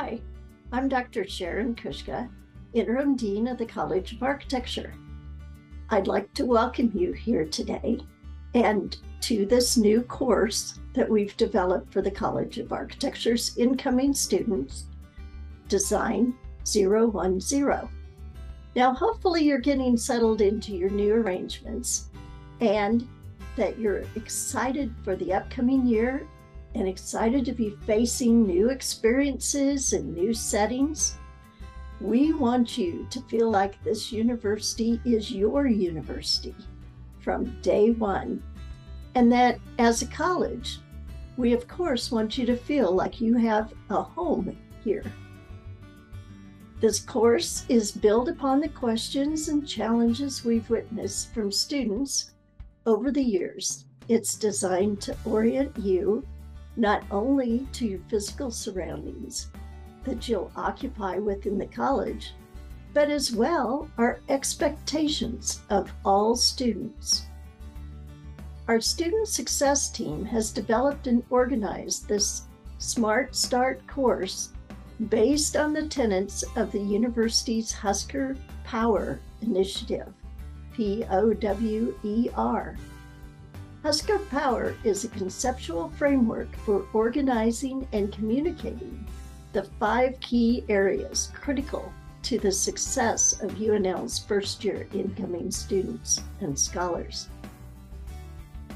Hi, I'm Dr. Sharon Kuska, Interim Dean of the College of Architecture. I'd like to welcome you here today and to this new course that we've developed for the College of Architecture's incoming students, Design 010. Now, hopefully, you're getting settled into your new arrangements and that you're excited for the upcoming year and excited to be facing new experiences and new settings. We want you to feel like this university is your university from day one. And that as a college, we of course want you to feel like you have a home here. This course is built upon the questions and challenges we've witnessed from students over the years. It's designed to orient you not only to your physical surroundings that you'll occupy within the college, but as well our expectations of all students. Our student success team has developed and organized this Smart Start course based on the tenets of the university's Husker Power Initiative, P O W E R. Husker Power is a conceptual framework for organizing and communicating the five key areas critical to the success of UNL's first year incoming students and scholars.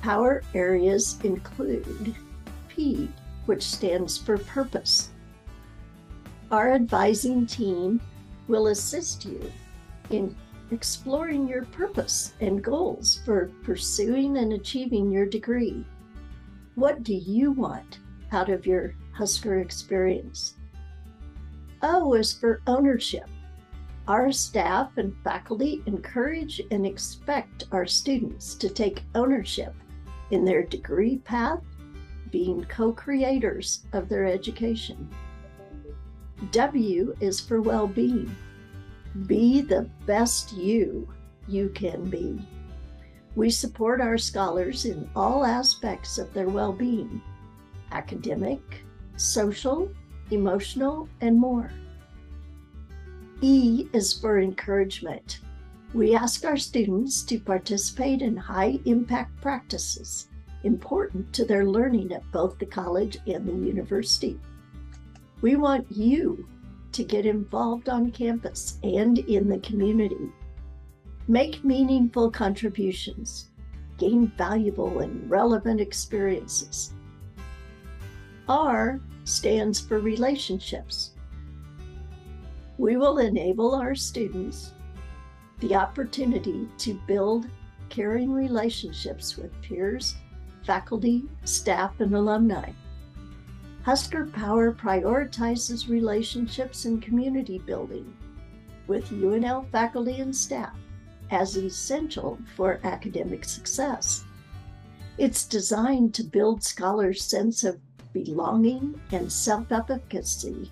Power areas include P, which stands for purpose. Our advising team will assist you in exploring your purpose and goals for pursuing and achieving your degree. What do you want out of your Husker experience? Oh, o is for ownership. Our staff and faculty encourage and expect our students to take ownership in their degree path, being co creators of their education. W is for well being. Be the best you you can be. We support our scholars in all aspects of their well being academic, social, emotional, and more. E is for encouragement. We ask our students to participate in high impact practices important to their learning at both the college and the university. We want you to get involved on campus and in the community. Make meaningful contributions, gain valuable and relevant experiences. R stands for relationships. We will enable our students the opportunity to build caring relationships with peers, faculty, staff, and alumni. Husker Power prioritizes relationships and community building with UNL faculty and staff as essential for academic success. It's designed to build scholars' sense of belonging and self efficacy.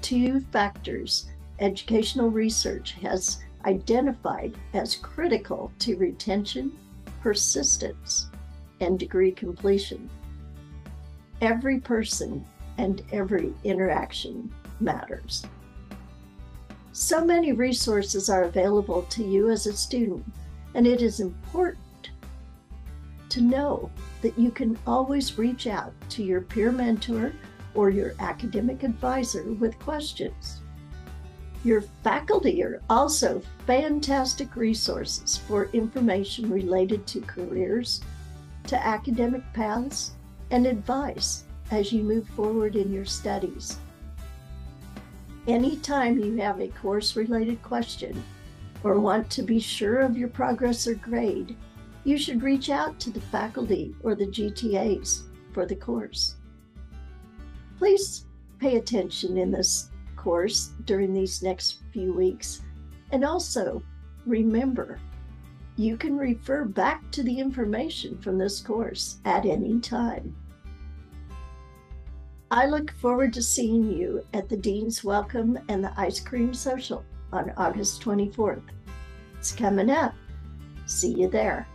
Two factors educational research has identified as critical to retention, persistence, and degree completion every person and every interaction matters. So many resources are available to you as a student, and it is important to know that you can always reach out to your peer mentor or your academic advisor with questions. Your faculty are also fantastic resources for information related to careers, to academic paths, and advice as you move forward in your studies. Anytime you have a course related question or want to be sure of your progress or grade, you should reach out to the faculty or the GTAs for the course. Please pay attention in this course during these next few weeks. And also remember, you can refer back to the information from this course at any time. I look forward to seeing you at the Dean's Welcome and the Ice Cream Social on August 24th. It's coming up. See you there.